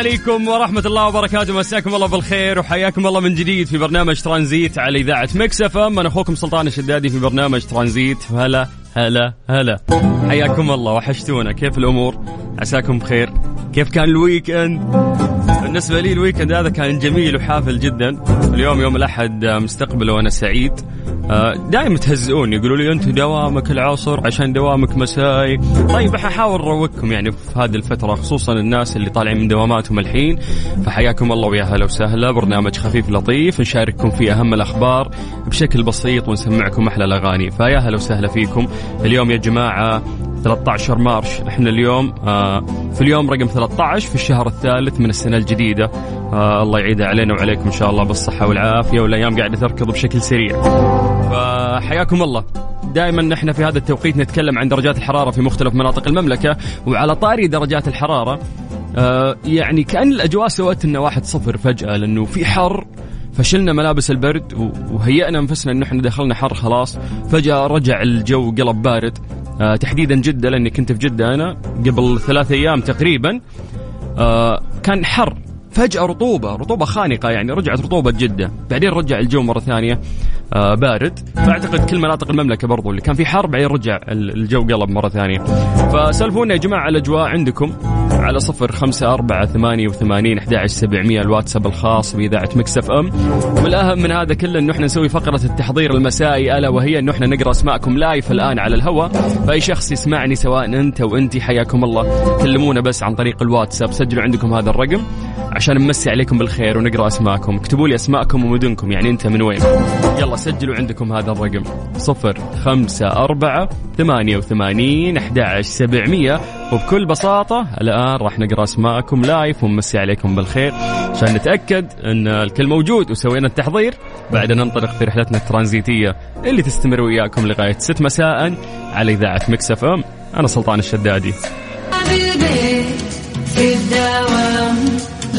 عليكم ورحمة الله وبركاته. مساكم الله بالخير وحياكم الله من جديد في برنامج ترانزيت على إذاعة Mix FM. أنا أخوكم سلطان الشدادي في برنامج ترانزيت. هلا هلا هلا. حياكم الله وحشتونا. كيف الأمور؟ عساكم بخير. كيف كان ال weekend بالنسبة لي ال weekend هذا كان جميل وحافل جدا. اليوم يوم الأحد مستقبله وأنا سعيد. آه، دائما تهزئوني يقولوا لي انت دوامك العصر عشان دوامك مسائي. طيب حاحاول أروقكم يعني في هذه الفترة خصوصا الناس اللي طالعين من دواماتهم الحين. فحياكم الله ويا هلا وسهلا. برنامج خفيف لطيف نشارككم فيه أهم الأخبار بشكل بسيط ونسمعكم أحلى الأغاني. فيا هلا وسهلا فيكم. اليوم يا جماعة 13 مارش. إحنا اليوم آه في اليوم رقم 13 في الشهر الثالث من السنة الجديدة. آه الله يعيدها علينا وعليكم إن شاء الله بالصحة والعافية والأيام قاعدة تركض بشكل سريع. فحياكم الله. دائما نحن في هذا التوقيت نتكلم عن درجات الحرارة في مختلف مناطق المملكة وعلى طاري درجات الحرارة آه يعني كأن الأجواء سوت لنا واحد صفر فجأة لأنه في حر فشلنا ملابس البرد وهيئنا أنفسنا انه إحنا دخلنا حر خلاص فجأة رجع الجو قلب بارد. آه تحديدا جدة لأني كنت في جدة أنا قبل ثلاثة أيام تقريبا. آه كان حر فجأة رطوبة رطوبة خانقة يعني رجعت رطوبة جدة. بعدين رجع الجو مرة ثانية آه بارد. فأعتقد كل مناطق المملكة برضو اللي كان في حر بعدين رجع الجو قلب مرة ثانية. فسألفونا يا جماعة الأجواء عندكم. على صفر خمسة أربعة ثمانية وثمانين أحد سبعمية الواتساب الخاص بإذاعة Mix FM. والأهم من هذا كله أنه إحنا نسوي فقرة التحضير المسائي ألا وهي أنه إحنا نقرأ أسماءكم live الآن على الهواء. فأي شخص يسمعني سواء أنت أو أنت حياكم الله. كلمونا بس عن طريق الواتساب سجلوا عندكم هذا الرقم. عشان نمسي عليكم بالخير ونقرأ أسماءكم. اكتبوا لي أسماءكم ومدنكم يعني أنت من وين؟ يلا سجلوا عندكم هذا الرقم. صفر خمسة أربعة ثمانية وثمانين أحد سبعمية. وبكل بساطة الآن راح نقرأ أسماءكم live ونمسي عليكم بالخير. عشان نتأكد أن الكل موجود وسوينا التحضير بعد ننطلق في رحلتنا الترانزيتية اللي تستمر وياكم لغاية ست مساء على إذاعة Mix FM. أنا سلطان الشدادي. في الدوام.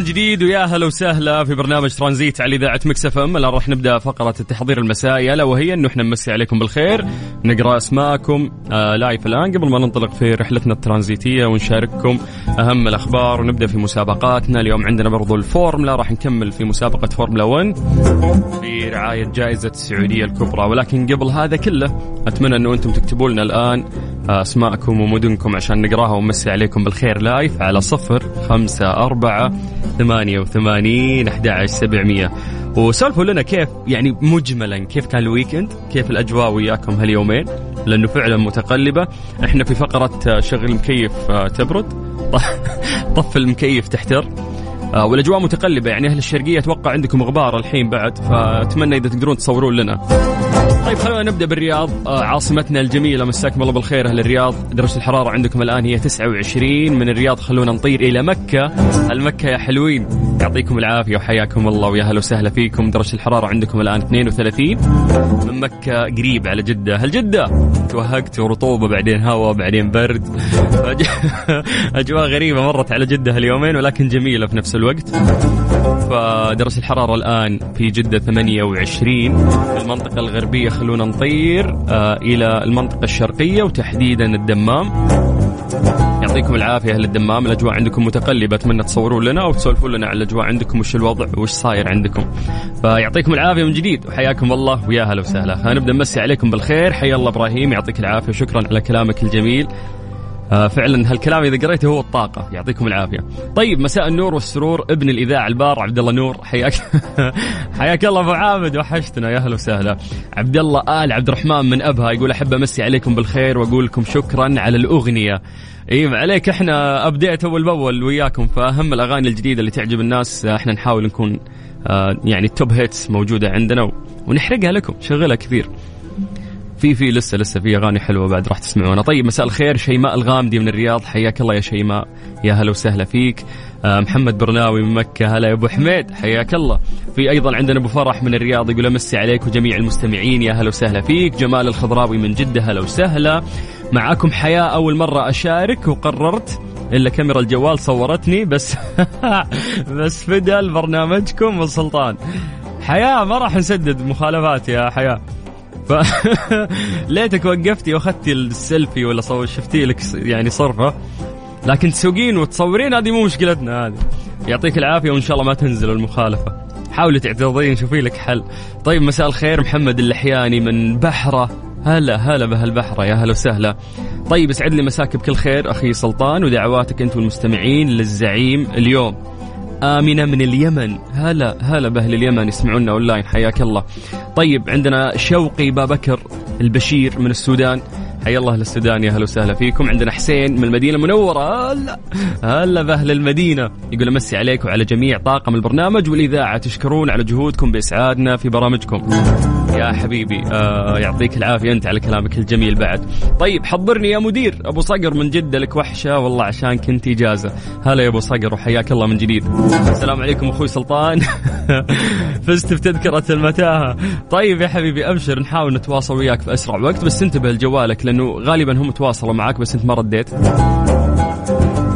من جديد ويا هلا وسهلا في برنامج ترانزيت على إذاعة Mix FM. الآن راح نبدأ فقرة التحضير المسائي. ألا وهي انه إحنا نمسي عليكم بالخير نقرأ أسماءكم آه live الآن قبل ما ننطلق في رحلتنا الترانزيتية ونشارككم أهم الأخبار ونبدأ في مسابقاتنا. اليوم عندنا برضو الفورمولا راح نكمل في مسابقة فورمولا 1 في رعاية جائزة السعودية الكبرى. ولكن قبل هذا كله أتمنى أنه أنتم تكتبوا لنا الآن أسماءكم ومدنكم عشان نقراها ونمسي عليكم بالخير. live على صفر خمسة أربعة ثمانية وثمانين أحد سبعمية. وسولفوا لنا كيف يعني مجملا كيف كان الويكند؟ كيف الأجواء وياكم هاليومين؟ لأنه فعلا متقلبة. إحنا في فقرة شغل المكيف آه، تبرد. طف المكيف تحتر. آه، والأجواء متقلبة. يعني أهل الشرقية أتوقع عندكم غبار الحين بعد فأتمنى إذا تقدرون تصورون لنا. طيب خلونا نبدأ بالرياض. آه، عاصمتنا الجميلة مساكم الله بالخير أهل الرياض. درجة الحرارة عندكم الآن هي 29 من الرياض خلونا نطير إلى مكة. المكة يا حلوين. يعطيكم العافية وحياكم الله ويا أهلا وسهلا فيكم. درجة الحرارة عندكم الآن 32 من مكة قريب على جدة. هل جدة؟ توهقت ورطوبة بعدين هواء بعدين برد. أجواء غريبة مرت على جدة اليومين ولكن جميلة في نفس الوقت. فدرجة الحرارة الآن في جدة 28 في المنطقة خلونا نطير آه إلى المنطقة الشرقية وتحديدا الدمام. يعطيكم العافية أهل الدمام الأجواء عندكم متقلبة أتمنى تصورون لنا أو تسولفون لنا على الأجواء عندكم وش الوضع وش صاير عندكم. فيعطيكم العافية من جديد وحياكم الله ويا هلا وسهلا. هنبدأ نمسي عليكم بالخير حيا الله إبراهيم يعطيك العافية وشكرا على كلامك الجميل. فعلا هالكلام إذا قريته هو الطاقة يعطيكم العافية. طيب مساء النور والسرور ابن الإذاعة البار عبد الله نور حياك حياك الله أبو عابد وحشتنا يا أهلا وسهلا. عبد الله آل عبد الرحمن من أبها يقول أحب أمسي عليكم بالخير وأقول لكم شكرا على الأغنية. اي عليك إحنا update أول بأول وياكم فأهم الأغاني الجديدة اللي تعجب الناس آه، إحنا نحاول نكون آه يعني ال top hits موجودة عندنا ونحرقها لكم شغلها كثير. في في لسه لسه في أغاني حلوة بعد راح تسمعونها طيب مساء الخير شيماء الغامدي من الرياض. حياك الله يا شيماء. يا هلا وسهلا فيك. آه محمد برناوي من مكة. هلا يا أبو حميد. حياك الله. في أيضا عندنا أبو فرح من الرياض يقول أمسي عليك وجميع المستمعين. يا هلا وسهلا فيك. جمال الخضراوي من جدة. هلا وسهلا. معاكم حياة أول مرة أشارك وقررت الا كاميرا الجوال صورتني بس بس فدا لبرنامجكم والسلطان. حياة ما راح نسدد مخالفات يا حياة. ف ليتك وقفتي واخذتي السيلفي ولا شفتي لك يعني صرفة. لكن تسوقين وتصورين هذه مو مشكلتنا هذه. يعطيك العافية وإن شاء الله ما تنزل المخالفة. حاولي تعتذرين شوفي لك حل. طيب مساء الخير محمد اللحياني من بحرة. هلا هلا بهالبحرة. يا هلا وسهلا. طيب اسعد لي مساك بكل خير أخي سلطان ودعواتك أنتم المستمعين للزعيم اليوم. آمنة من اليمن. هلا هلا بأهل اليمن يسمعونا أونلاين حياك الله. طيب عندنا شوقي بابكر البشير من السودان. حيا الله للسودان يا أهلا وسهلا فيكم. عندنا حسين من المدينة المنورة. هلا هلا بأهل المدينة. يقول أمسي عليك وعلى جميع طاقم البرنامج والإذاعة. تشكرون على جهودكم بإسعادنا في برامجكم. يا حبيبي آه يعطيك العافية أنت على كلامك الجميل بعد. طيب حضرني يا مدير أبو صقر من جدة لك وحشة والله عشان كنت إجازة. هلا يا أبو صقر وحياك الله من جديد. السلام عليكم أخوي سلطان. فزت بتذكرة المتاهة. طيب يا حبيبي أبشر نحاول نتواصل وياك في أسرع وقت بس انتبه لجوالك لأنه غالبا هم تواصلوا معك بس أنت ما رديت.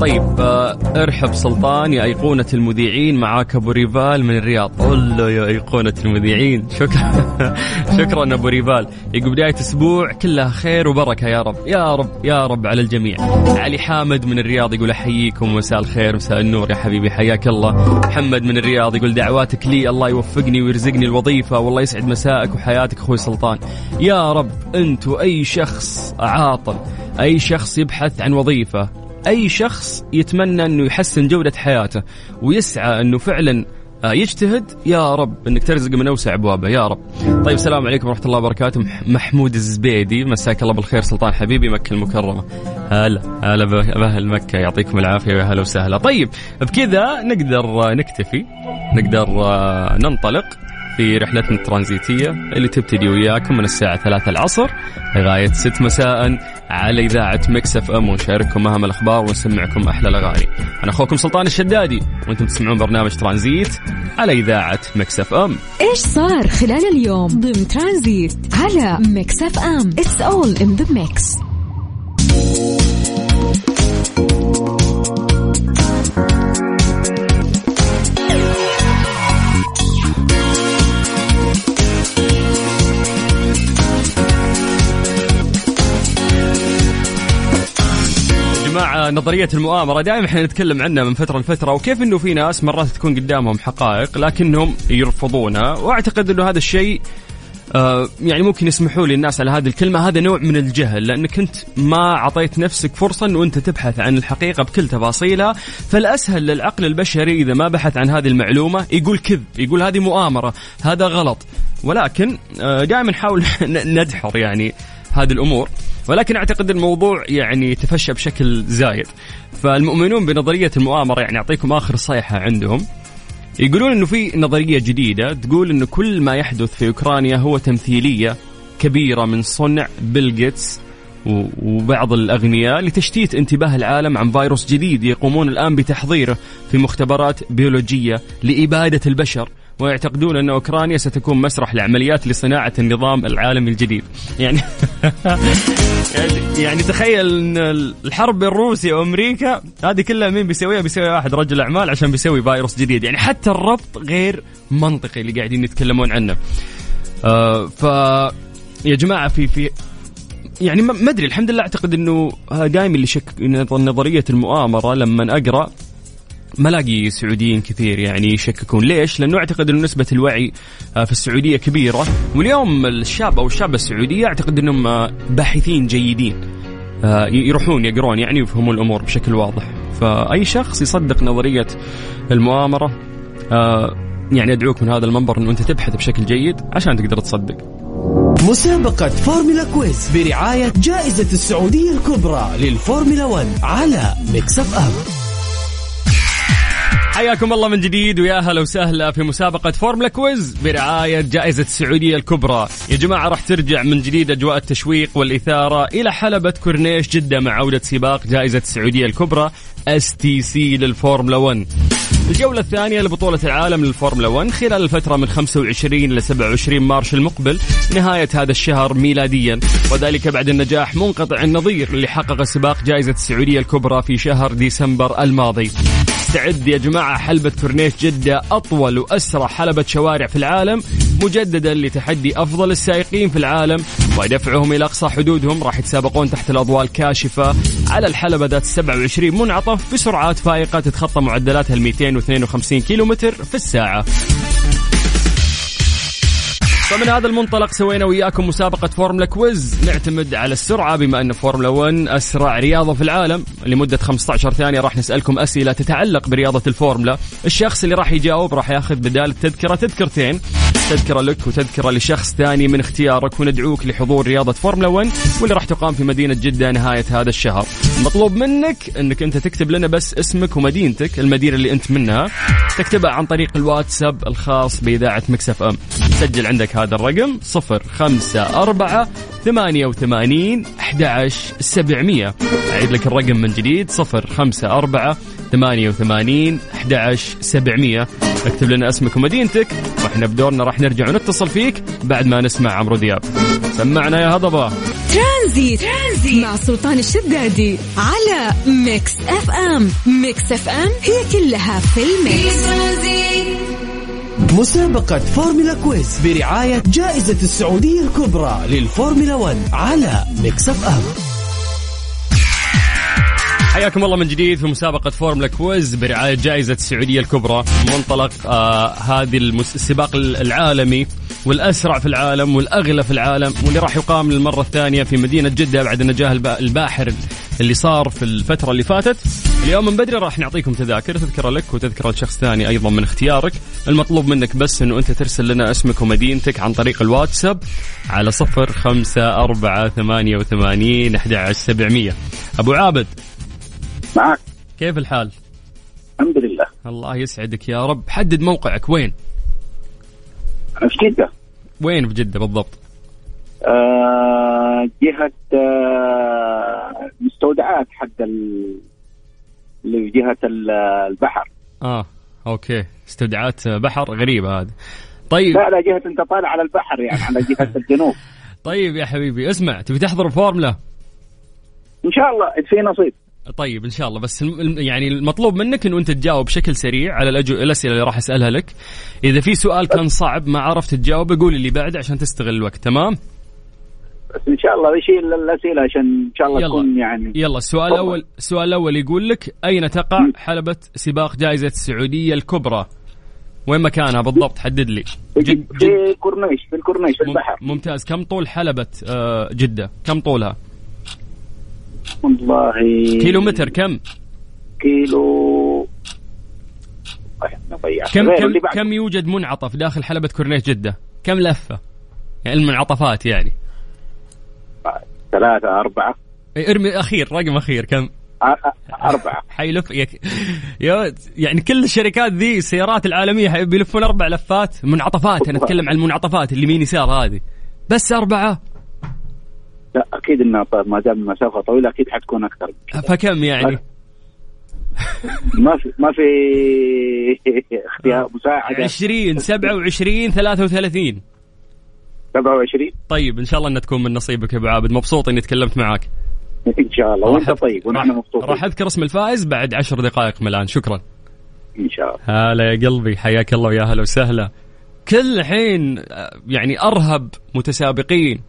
طيب آه، ارحب سلطان يا أيقونة المذيعين معاك أبو ريفال من الرياض. الله يا أيقونة المذيعين شكرا. شكرا أبو ريفال. يقول بداية أسبوع كلها خير وبركة يا رب. يا رب يا رب على الجميع. علي حامد من الرياض يقول أحييكم مساء الخير مساء النور يا حبيبي حياك الله. محمد من الرياض يقول دعواتك لي الله يوفقني ويرزقني الوظيفة والله يسعد مساءك وحياتك أخوي سلطان. يا رب أنت وأي شخص عاطل أي شخص يبحث عن وظيفة أي شخص يتمنى أنه يحسن جودة حياته ويسعى أنه فعلا آه، يجتهد يا رب إنك ترزق من أوسع أبوابه يا رب. طيب السلام عليكم ورحمة الله وبركاته محمود الزبيدي مساك الله بالخير سلطان حبيبي مكة المكرمة. هلا هلا باهل مكة يعطيكم العافية ويا هلا وسهلا. طيب بكذا نقدر نكتفي نقدر آه، ننطلق في رحلتنا الترانزيتية اللي تبتدي وياكم من الساعة 3 العصر لغاية 6 مساء على إذاعة Mix FM. ونشارككم أهم الأخبار ونسمعكم أحلى الأغاني. أنا أخوكم سلطان الشدادي وأنتم تسمعون برنامج ترانزيت على إذاعة Mix FM. إيش صار خلال اليوم ضمن ترانزيت على Mix FM؟ It's all in the mix. جماعة نظرية المؤامرة. دائما إحنا نتكلم عنها من فترة لفترة وكيف إنه في ناس مرات تكون قدامهم حقائق لكنهم يرفضونها؟ وأعتقد إنه هذا الشيء آه يعني ممكن يسمحوا لي الناس على هذه الكلمة هذا نوع من الجهل لأنك أنت ما أعطيت نفسك فرصة أنه أنت تبحث عن الحقيقة بكل تفاصيلها. فالأسهل للعقل البشري إذا ما بحث عن هذه المعلومة يقول كذب يقول هذه مؤامرة هذا غلط. ولكن آه دائما نحاول ندحر يعني هذه الأمور. ولكن أعتقد الموضوع يعني تفشى بشكل زايد. فالمؤمنون بنظرية المؤامرة يعني أعطيكم آخر صيحة عندهم. يقولون إنه في نظرية جديدة تقول إنه كل ما يحدث في أوكرانيا هو تمثيلية كبيرة من صنع بيل جيتس وبعض الأغنياء لتشتيت انتباه العالم عن فيروس جديد يقومون الآن بتحضيره في مختبرات بيولوجية لإبادة البشر. ويعتقدون أن أوكرانيا ستكون مسرح لعمليات لصناعة النظام العالمي الجديد. يعني يعني تخيل أن الحرب بين روسيا وأمريكا هذه كلها مين بيسويها؟ بيسويها واحد رجل أعمال عشان بيسوي فيروس جديد. يعني حتى الربط غير منطقي اللي قاعدين يتكلمون عنه. آه ف يا جماعة في في يعني ما أدري الحمد لله أعتقد إنه دائما اللي شك نظرية المؤامرة لما أقرأ ما الاقي سعوديين كثير يعني يشككون. ليش؟ لأنه أعتقد إنه نسبة الوعي آه، في السعودية كبيرة. واليوم الشاب أو الشابة السعودية أعتقد إنهم آه، باحثين جيدين آه، يروحون يقرون يعني ويفهمون الأمور بشكل واضح. فأي شخص يصدق نظرية المؤامرة يعني أدعوك من هذا المنبر إنه أنت تبحث بشكل جيد عشان تقدر تصدق. مسابقة فورمولا quiz برعاية جائزة السعودية الكبرى للفورمولا 1 على Mix FM حياكم الله من جديد ويا هلا وسهلا في مسابقة فورمولا quiz برعاية جائزة السعودية الكبرى. يا جماعة راح ترجع من جديد أجواء التشويق والإثارة إلى حلبة كورنيش جدة مع عودة سباق جائزة السعودية الكبرى STC للفورمولا 1 الجولة الثانية لبطولة العالم للفورمولا 1 خلال الفترة من 25 إلى 27 March المقبل نهاية هذا الشهر ميلاديا. وذلك بعد النجاح منقطع النظير اللي حقق سباق جائزة السعودية الكبرى في شهر ديسمبر الماضي. تستعد يا جماعة. حلبة كورنيش جدة أطول وأسرع حلبة شوارع في العالم مجددا لتحدي أفضل السائقين في العالم ودفعهم إلى أقصى حدودهم. راح يتسابقون تحت الأضواء الكاشفة على الحلبة ذات 27 منعطف بسرعات فائقة تتخطى معدلاتها ال 252 كيلومتر في الساعة. فمن هذا المنطلق سوينا وياكم مسابقة فورمولا quiz. نعتمد على السرعة بما أن فورمولا 1 أسرع رياضة في العالم. لمدة 15 ثانية راح نسألكم أسئلة تتعلق برياضة الفورمولا. الشخص اللي راح يجاوب راح ياخذ بدال التذكرة تذكرتين. تذكرة لك وتذكرة لشخص ثاني من اختيارك وندعوك لحضور رياضة فورمولا 1 واللي راح تقام في مدينة جدة نهاية هذا الشهر. المطلوب منك أنك أنت تكتب لنا بس اسمك ومدينتك المدينة اللي أنت منها. تكتبها عن طريق الواتساب الخاص بإذاعة مكسف أم. سجل عندك هذا الرقم صفر خمسة أربعة ثمانية وثمانين أحد سبعمية. أعيد لك الرقم من جديد صفر خمسة أربعة ثمانية وثمانين أحد سبعمية. اكتب لنا اسمك ومدينتك وإحنا بدورنا راح نرجع ونتصل فيك بعد ما نسمع عمرو دياب. سمعنا يا هضبة. ترانزيت, ترانزيت. مع سلطان الشدادي على Mix FM. Mix FM هي كلها في ال mix. مسابقة فورمولا quiz برعاية جائزة السعودية الكبرى للفورمولا 1 على ميكس اف ام حياكم الله من جديد في مسابقة فورمولا quiz برعاية جائزة السعودية الكبرى. منطلق آه هذه السباق العالمي. والأسرع في العالم والأغلى في العالم واللي راح يقام للمرة الثانية في مدينة جدة بعد النجاح الباحر اللي صار في الفترة اللي فاتت. اليوم من بدري راح نعطيكم تذاكر تذكرة لك وتذكرة لشخص ثاني أيضا من اختيارك. المطلوب منك بس أنه أنت ترسل لنا اسمك ومدينتك عن طريق الواتساب على صفر خمسة أربعة ثمانية وثمانين أحد سبعمية. أبو عابد. معك. كيف الحال؟ الحمد لله. الله يسعدك يا رب. حدد موقعك. وين؟ في جدة. وين في جدة بالضبط؟ آه جهة آه مستودعات حق اللي في جهة البحر. آه أوكي. استودعات بحر غريبة هذه. طيب. لا لا جهة أنت طالع على البحر يعني على جهة الجنوب. طيب يا حبيبي اسمع تبي تحضر الفورمولا إن شاء الله في نصيب طيب إن شاء الله. بس يعني المطلوب منك إنه أنت تجاوب بشكل سريع على الأسئلة اللي راح أسألها لك. إذا في سؤال كان صعب ما عرفت تجاوب قول اللي بعد عشان تستغل الوقت. تمام؟ بس إن شاء الله يشيل الأسئلة عشان إن شاء الله تكون يعني يلا. السؤال الأول السؤال الأول يقول لك أين تقع حلبة سباق جائزة السعودية الكبرى؟ وين مكانها بالضبط؟ حدد لي. جد في كورنيش في الكورنيش في البحر. ممتاز. كم طول حلبة آه، جدة؟ كم طولها؟ والله. كيلو متر كم؟ كيلو. كم كم كم يوجد منعطف داخل حلبة كورنيش جدة؟ كم لفة؟ يعني المنعطفات يعني. ثلاثة أربعة. ارمي أخير رقم أخير كم؟ أربعة. حيلف يك... يعني كل الشركات ذي السيارات العالمية بيلفون أربع لفات منعطفات. أنا أتكلم عن المنعطفات اللي يمين يسار هذه. بس أربعة. لا أكيد إنها ما دام المسافة طويلة أكيد حتكون أكثر. فكم يعني؟ ما في ما في اختيار مساعدة. 20 27 33 27 طيب إن شاء الله انها تكون من نصيبك يا أبو عابد. مبسوط إني تكلمت معك إن شاء الله. وأنت طيب ونحن مبسوطين. راح أذكر اسم الفائز بعد عشر دقائق من الان شكرا. إن شاء الله. هلا يا قلبي. حياك الله ويا هلا وسهلا. كل حين يعني أرهب متسابقين.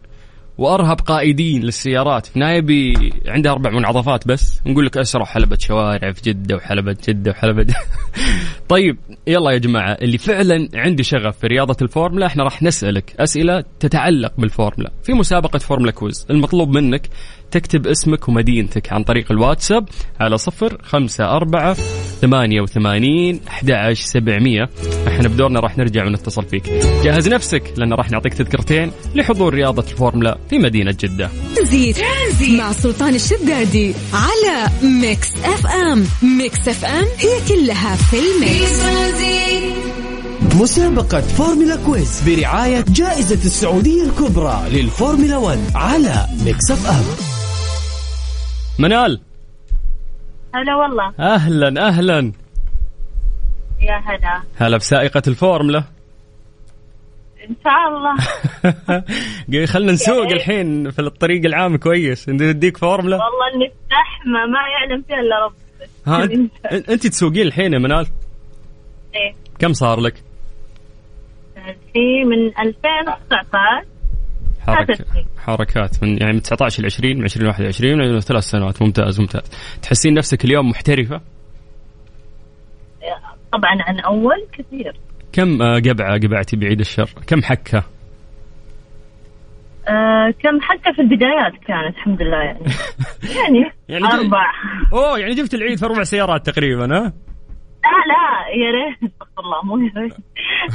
وأرهب قائدين للسيارات. نايبي عنده أربع منعطفات بس. نقول لك أسرع حلبة شوارع في جدة وحلبة جدة وحلبة طيب يلا يا جماعة اللي فعلا عنده شغف في رياضة الفورمولا إحنا راح نسألك أسئلة تتعلق بالفورمولا في مسابقة فورمولا quiz المطلوب منك تكتب اسمك ومدينتك عن طريق الواتساب على صفر خمسة أربعة ثمانية وثمانين أحد سبعمية. إحنا بدورنا راح نرجع ونتصل فيك. جهز نفسك لأن راح نعطيك تذكرتين لحضور رياضة الفورمولا في مدينة جدة. ترانزيت مع سلطان الشدادي على Mix FM Mix FM هي كلها في ال mix. مسابقة فورمولا quiz برعاية جائزة السعودية الكبرى للفورمولا 1 على Mix FM منال. هلا والله. أهلا أهلا. يا هلا. هلا بسائقة الفورمولا إن شاء الله. خلنا نسوق الحين في الطريق العام كويس. نديك فورمولا والله إني زحمة ما يعلم فيها إلا ربي ها أنت تسوقين الحين يا منال؟ إيه. كم صار لك؟ في من 2019 حركة حركات. من يعني من 19 ل 20 من 20 ل 21 يعني ثلاث سنوات. ممتاز ممتاز. تحسين نفسك اليوم محترفة؟ طبعا عن أول كثير. كم آه، قبعة قبعتي بعيد الشر؟ كم حكة؟ آه كم حكة في البدايات كانت الحمد لله يعني. يعني, يعني أربع. أوه يعني جبت العيد في أربع سيارات تقريبا ها؟ لا لا يا ريت. استغفر الله مو يا ريت.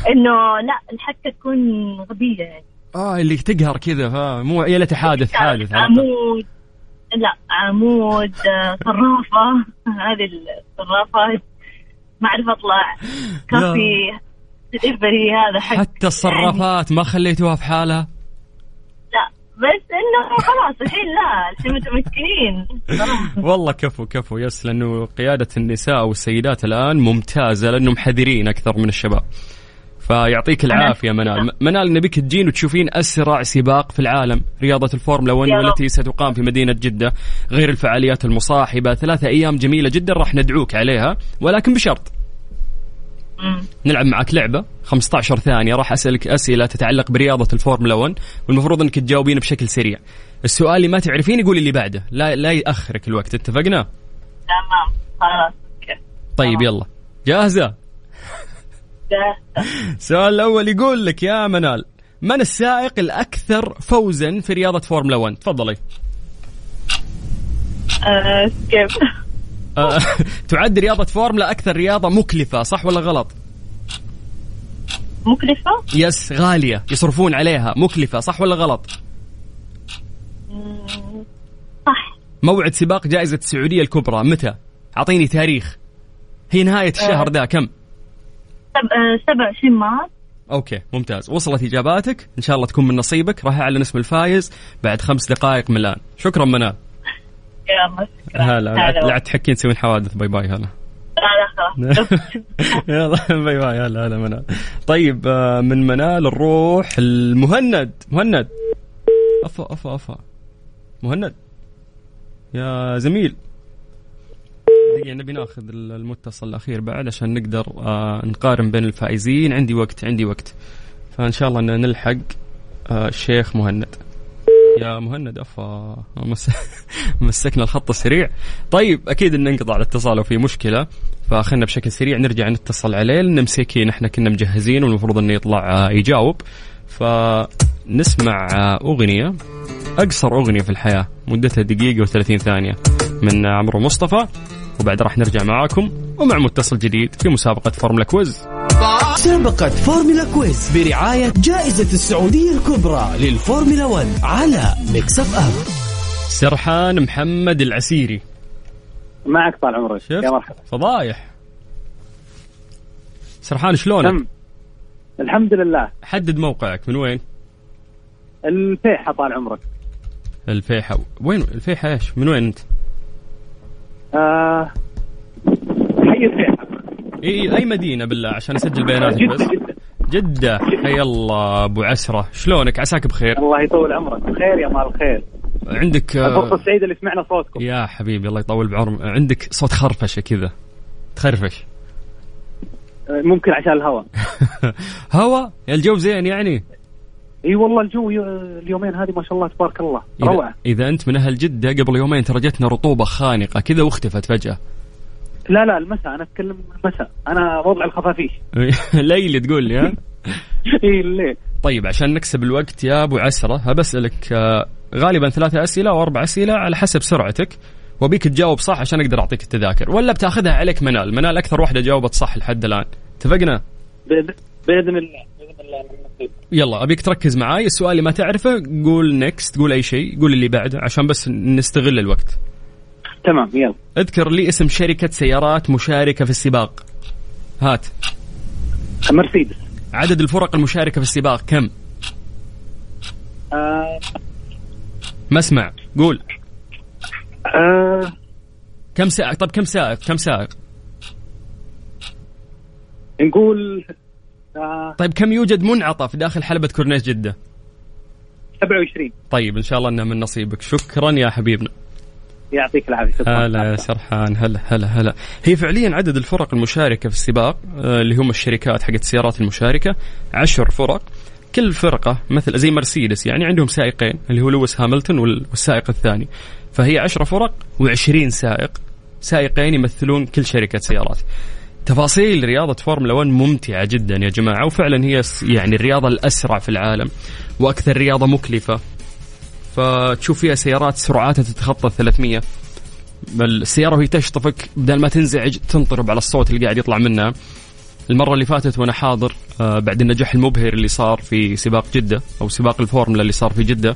إنه لا الحكة تكون غبية يعني. آه اللي تقهر كذا ها مو يا حادث حادث عمود. لا عمود آه، صرافة. هذه الصرافات ما اعرف اطلع كافي. دليفري هذا حق حتى الصرافات ما خليتوها في حالها؟ لا بس إنه خلاص الحين لا الحين متمكنين. والله كفو كفو. yes لأنه قيادة النساء والسيدات الآن ممتازة لأنهم حذرين أكثر من الشباب. فيعطيك العافية منال. منال نبيك تجين وتشوفين أسرع سباق في العالم. رياضة الفورمولا 1 والتي ستقام في مدينة جدة غير الفعاليات المصاحبة. ثلاثة أيام جميلة جدا راح ندعوك عليها ولكن بشرط. نلعب معك لعبة 15 ثانية. راح أسألك أسئلة تتعلق برياضة الفورمولا 1 والمفروض أنك تجاوبين بشكل سريع. السؤال اللي ما تعرفين قولي اللي بعده. لا لا يأخرك الوقت. اتفقنا؟ تمام. خلاص طيب يلا. جاهزة؟ السؤال الأول يقول لك يا منال من السائق الأكثر فوزا في رياضة فورمولا 1 تفضلي. أه كيف؟ أه تعد رياضة فورمولا أكثر رياضة مكلفة صح ولا غلط؟ مكلفة؟ yes غالية يصرفون عليها مكلفة صح ولا غلط؟ صح. موعد سباق جائزة السعودية الكبرى متى؟ أعطيني تاريخ. هي نهاية الشهر ذا كم؟ 27 مارس okay ممتاز. وصلت إجاباتك. إن شاء الله تكون من نصيبك. راح أعلن اسم الفايز بعد خمس دقائق من الان شكرا منال. يلا هلا لا تحكين تسوين حوادث. bye bye هلا. يلا bye bye هلا هلا منال. طيب آه، من منال نروح المهند. مهند. افا افا افا مهند. يا زميل. دقيقة نبي ناخذ المتصل الأخير بعد عشان نقدر آه نقارن بين الفائزين. عندي وقت عندي وقت. فإن شاء الله أن نلحق آه الشيخ مهند. يا مهند افا مس... مسكنا الخط السريع. طيب أكيد إن انقطع الاتصال وفي مشكلة فخلنا بشكل سريع. نرجع نتصل عليه لأن مسكين إحنا كنا مجهزين والمفروض إنه يطلع آه، يجاوب. فنسمع آه، أغنية أقصر أغنية في الحياة مدتها دقيقة و30 ثانية من عمرو مصطفى. وبعد راح نرجع معاكم ومع متصل جديد في مسابقة فورمولا quiz. مسابقة فورمولا quiz برعاية جائزة السعودية الكبرى للفورمولا 1 على Mix FM سرحان محمد العسيري. معك طال عمرك. يا مرحبا. فضايح. سرحان شلونك؟ الحمد لله. حدد موقعك من وين؟ الفيحة طال عمرك. الفيحة. وين؟ الفيحة إيش؟ من وين أنت؟ آه حي الفيحة إي إي مدينة بالله عشان أسجل بياناتك بس؟ جدة. جدة. حي الله أبو عسرة. شلونك؟ عساك بخير؟ الله يطول عمرك. بخير يا مال الخير عندك الفرصة السعيدة اللي سمعنا صوتكم. يا حبيبي الله يطول بعمرك عندك صوت خرفشة كذا. تخرفش. آه، ممكن عشان الهواء. هوا يا الجو زين يعني؟ إي والله الجو اليومين هذه ما شاء الله تبارك الله. روعة. إذا, إذا أنت من أهل جدة قبل يومين ترى جتنا رطوبة خانقة كذا واختفت فجأة. لا لا المساء. أنا أتكلم المساء. أنا وضع الخفافيش. ليلي تقول لي ها؟ إي الليل. طيب عشان نكسب الوقت يا أبو عسرة هبسألك آه، غالبا ثلاثة أسئلة أو أربع أسئلة على حسب سرعتك وبيك تجاوب صح عشان أقدر أعطيك التذاكر ولا بتأخذها عليك منال؟ منال أكثر واحدة جاوبت صح لحد الآن. اتفقنا؟ بإذن الله. يلا أبيك تركز معاي. السؤال اللي ما تعرفه قول نكست قول أي شيء قول اللي بعده عشان بس نستغل الوقت. تمام يلا. اذكر لي اسم شركة سيارات مشاركة في السباق. هات. مرسيدس. عدد الفرق المشاركة في السباق كم؟ آه. ما اسمع قول. آه. كم سائق؟ طب كم سائق؟ كم سائق؟ نقول آه طيب كم يوجد منعطف داخل حلبة كورنيش جدة؟ 27 طيب إن شاء الله إنه من نصيبك. شكرا يا حبيبنا. يعطيك العافية. هلا يا سرحان. هلا هلا هلا. هي فعليا عدد الفرق المشاركة في السباق آه، اللي هم الشركات حقت السيارات المشاركة. عشر فرق. كل فرقة مثل زي مرسيدس يعني عندهم سائقين اللي هو لويس هاملتون وال- والسائق الثاني. فهي عشرة فرق وعشرين سائق. سائقين يمثلون كل شركة سيارات. تفاصيل رياضة فورمولا 1 ممتعة جدا يا جماعة وفعلا هي يعني الرياضة الأسرع في العالم وأكثر رياضة مكلفة. فتشوف فيها سيارات سرعاتها تتخطى 300 بل السيارة وهي تشطفك بدل ما تنزعج تنطرب على الصوت اللي قاعد يطلع منها. المرة اللي فاتت وأنا حاضر آه، بعد النجاح المبهر اللي صار في سباق جدة أو سباق الفورمولا اللي صار في جدة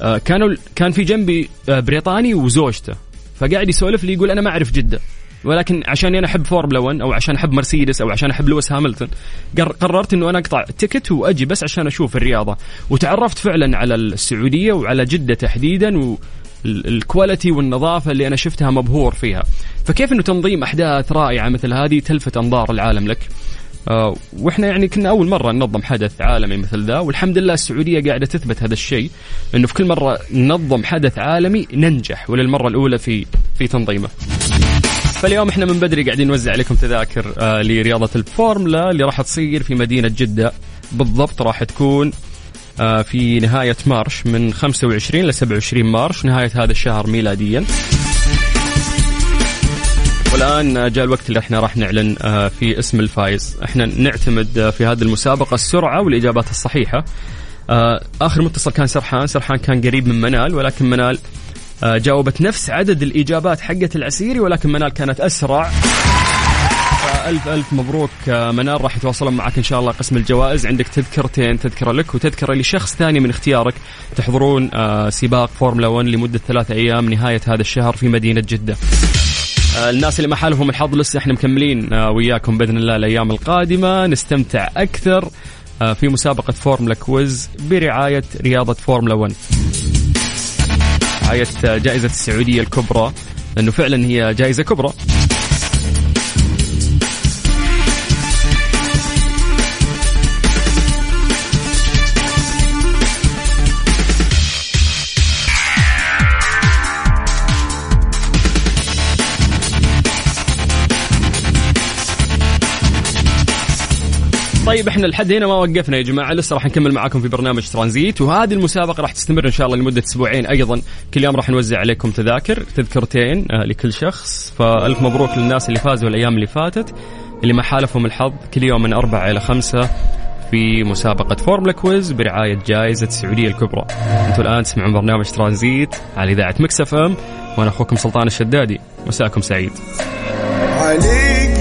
آه، كانوا كان في جنبي آه، بريطاني وزوجته. فقاعد يسولف لي يقول أنا ما أعرف جدة. ولكن عشان أنا أحب فورمولا 1 أو عشان أحب مرسيدس أو عشان أحب لويس هاملتون قر- قررت إنه أنا أقطع ticket وأجي بس عشان أشوف الرياضة. وتعرفت فعلا على السعودية وعلى جدة تحديدا و ال- ال quality والنظافة اللي أنا شفتها مبهور فيها. فكيف إنه تنظيم أحداث رائعة مثل هذه تلفت أنظار العالم لك؟ آه، وإحنا يعني كنا أول مرة ننظم حدث عالمي مثل ذا والحمد لله السعودية قاعدة تثبت هذا الشيء إنه في كل مرة ننظم حدث عالمي ننجح وللمرة الأولى في في تنظيمه. فاليوم إحنا من بدري قاعدين نوزع عليكم تذاكر آه لرياضة الفورمولا اللي راح تصير في مدينة جدة. بالضبط راح تكون آه في نهاية March من 25 ل 27 مارش نهاية هذا الشهر ميلاديا. والآن آه، جاء الوقت اللي إحنا راح نعلن آه في اسم الفايز إحنا نعتمد آه في هذه المسابقة السرعة والإجابات الصحيحة. آه آخر متصل كان سرحان. سرحان كان قريب من منال ولكن منال جاوبت نفس عدد الإجابات حقت العسيري ولكن منال كانت أسرع. ألف ألف مبروك آه، منال. راح يتواصلون معك إن شاء الله قسم الجوائز. عندك تذكرتين تذكرة لك وتذكرة لشخص ثاني من اختيارك. تحضرون آه، سباق فورمولا 1 لمدة ثلاثة أيام نهاية هذا الشهر في مدينة جدة. آه، الناس اللي ما حالفهم الحظ لسه إحنا مكملين آه، وياكم بإذن الله الأيام القادمة. نستمتع أكثر آه، في مسابقة فورمولا quiz برعاية رياضة فورمولا 1 رعايه آه، جائزة السعودية الكبرى لأنه فعلا هي جائزة كبرى. طيب إحنا لحد هنا ما وقفنا يا جماعة. لسه راح نكمل معاكم في برنامج ترانزيت. وهذه المسابقة راح تستمر إن شاء الله لمدة أسبوعين أيضا. كل يوم راح نوزع عليكم تذاكر تذكرتين آه، لكل شخص. فألف مبروك للناس اللي فازوا الأيام اللي فاتت اللي ما حالفهم الحظ. كل يوم من أربعة إلى خمسة في مسابقة فورمولا quiz برعاية جائزة السعودية الكبرى. أنتم الآن تسمعون برنامج ترانزيت على إذاعة Mix FM. وأنا أخوكم سلطان الشدادي. مساءكم سعيد. عليك